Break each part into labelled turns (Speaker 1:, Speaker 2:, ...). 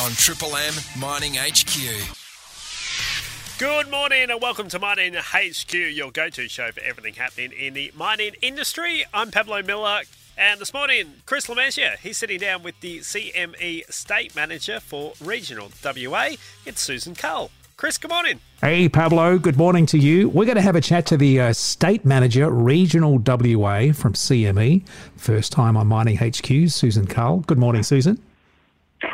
Speaker 1: on Triple M Mining HQ.
Speaker 2: Good morning and welcome to Mining HQ, your go to show for everything happening in the mining industry. I'm Pablo Miller, and this morning, Chris Lemessier, he's sitting down with the CME State Manager for Regional WA. It's Susan Cull. Chris, good morning.
Speaker 3: Hey, Pablo, good morning to you. We're going to have a chat to the uh, State Manager, Regional WA from CME. First time on Mining HQ, Susan Cull. Good morning, Susan.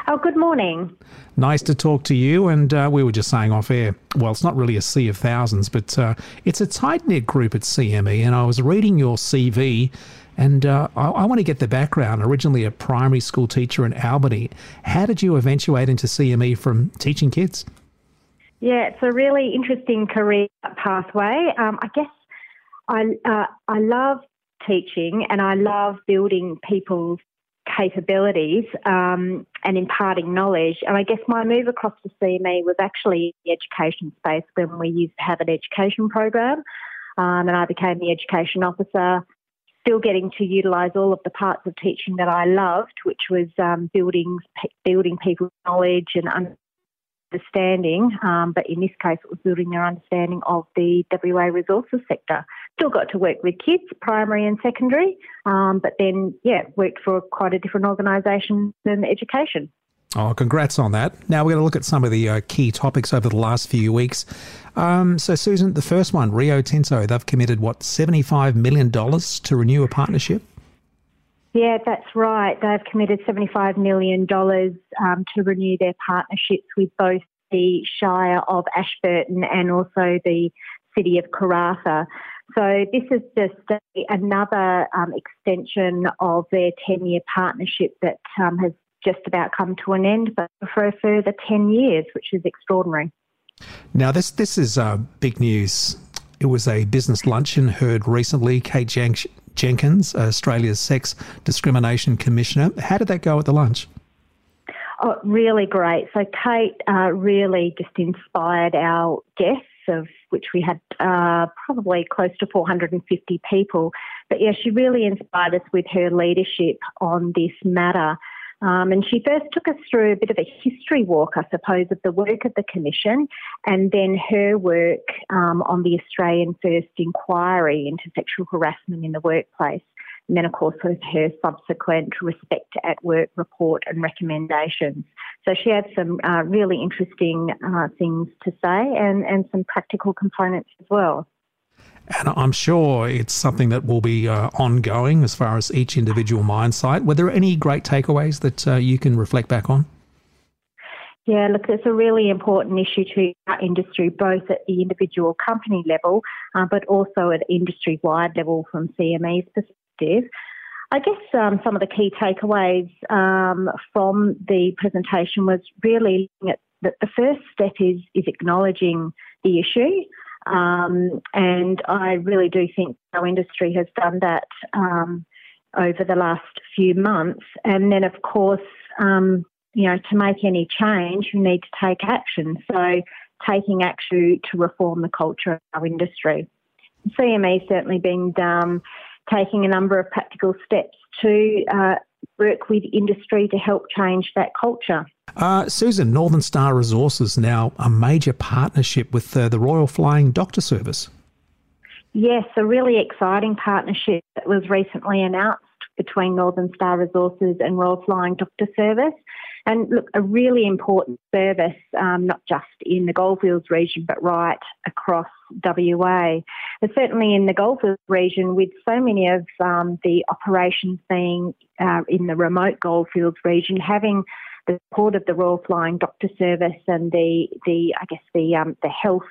Speaker 4: Oh, good morning.
Speaker 3: Nice to talk to you. And uh, we were just saying off air, well, it's not really a sea of thousands, but uh, it's a tight knit group at CME. And I was reading your CV. And uh, I, I, want to get the background. Originally a primary school teacher in Albany. How did you eventuate into CME from teaching kids?
Speaker 4: Yeah, it's a really interesting career pathway. Um, I guess I uh, I love teaching and I love building people's capabilities um, and imparting knowledge. And I guess my move across to CME was actually the education space when we used to have an education program. Um, and I became the education officer, still getting to utilise all of the parts of teaching that I loved, which was um, building building people's knowledge and understanding. Um, but in this case, it was building their understanding of the WA resources sector. Still got to work with kids, primary and secondary, um, but then, yeah, worked for quite a different organisation than education.
Speaker 3: Oh, congrats on that. Now we're going to look at some of the uh, key topics over the last few weeks. Um, so, Susan, the first one, Rio Tinto, they've committed, what, $75 million to renew a partnership?
Speaker 4: Yeah, that's right. They've committed $75 million um, to renew their partnerships with both the Shire of Ashburton and also the City of Karratha. So this is just another um, extension of their 10 year partnership that um, has just about come to an end, but for a further 10 years, which is extraordinary.
Speaker 3: Now, this, this is uh, big news. It was a business luncheon heard recently. Kate Jen- Jenkins, Australia's Sex Discrimination Commissioner. How did that go at the lunch?
Speaker 4: Oh, really great. So Kate uh, really just inspired our guests of which we had uh, probably close to 450 people. But yeah, she really inspired us with her leadership on this matter. Um, and she first took us through a bit of a history walk, I suppose, of the work of the Commission and then her work um, on the Australian First Inquiry into Sexual Harassment in the Workplace. And then, of course, with her subsequent Respect at Work report and recommendations. So she had some uh, really interesting uh, things to say and, and some practical components as well.
Speaker 3: And I'm sure it's something that will be uh, ongoing as far as each individual mine site. Were there any great takeaways that uh, you can reflect back on?
Speaker 4: Yeah, look, it's a really important issue to our industry, both at the individual company level, uh, but also at industry wide level from CME's perspective. I guess um, some of the key takeaways um, from the presentation was really that the first step is is acknowledging the issue, um, and I really do think our industry has done that um, over the last few months. And then, of course, um, you know, to make any change, you need to take action. So, taking action to reform the culture of our industry. CME certainly been um, taking a number of practical steps to uh, work with industry to help change that culture.
Speaker 3: Uh, Susan, Northern Star Resources now a major partnership with uh, the Royal Flying Doctor Service.
Speaker 4: Yes, a really exciting partnership that was recently announced between Northern Star Resources and Royal Flying Doctor Service. And look, a really important service, um, not just in the Goldfields region, but right across WA. And certainly in the Goldfields region, with so many of um, the operations being uh, in the remote Goldfields region, having the support of the Royal Flying Doctor Service and the, the I guess the um, the health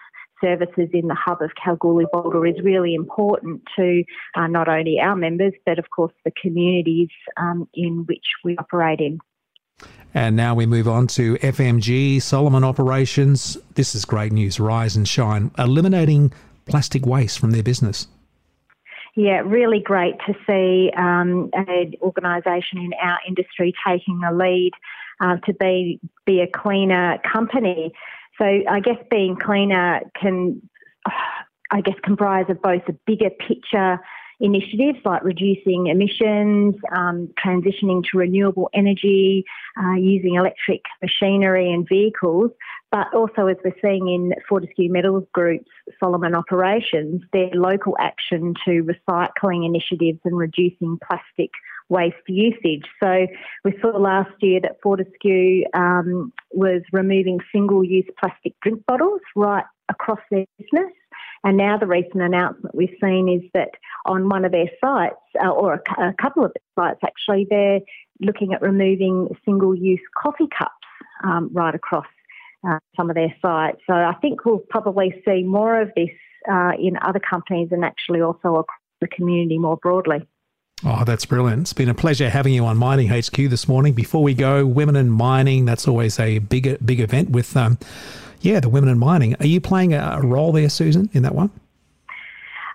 Speaker 4: services in the hub of Kalgoorlie Boulder is really important to uh, not only our members but of course the communities um, in which we operate in.
Speaker 3: And now we move on to FMG Solomon Operations. This is great news. Rise and shine, eliminating plastic waste from their business.
Speaker 4: Yeah, really great to see um, an organisation in our industry taking a lead uh, to be be a cleaner company. So I guess being cleaner can, I guess, comprise of both a bigger picture initiatives like reducing emissions, um, transitioning to renewable energy, uh, using electric machinery and vehicles, but also as we're seeing in Fortescue Metals Group's Solomon operations, their local action to recycling initiatives and reducing plastic waste usage. So we saw last year that Fortescue um, was removing single-use plastic drink bottles right across their business. And now the recent announcement we've seen is that on one of their sites, uh, or a, a, couple of sites actually, they're looking at removing single-use coffee cups um, right across uh, some of their sites. So I think we'll probably see more of this uh, in other companies and actually also across the community more broadly.
Speaker 3: Oh, that's brilliant. It's been a pleasure having you on Mining HQ this morning. Before we go, Women in Mining, that's always a big, big event with, um, yeah, the Women in Mining. Are you playing a role there, Susan, in that one?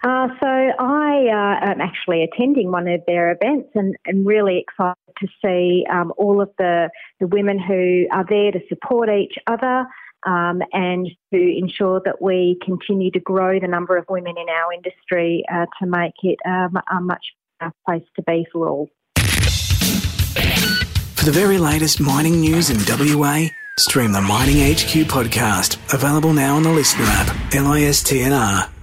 Speaker 4: Uh, so I uh, am actually attending one of their events and, and really excited to see um, all of the, the women who are there to support each other um, and to ensure that we continue to grow the number of women in our industry uh, to make it um, a much better place to be for all.
Speaker 5: For the very latest mining news in WA, stream the Mining HQ podcast, available now on the Listener app, LISTNR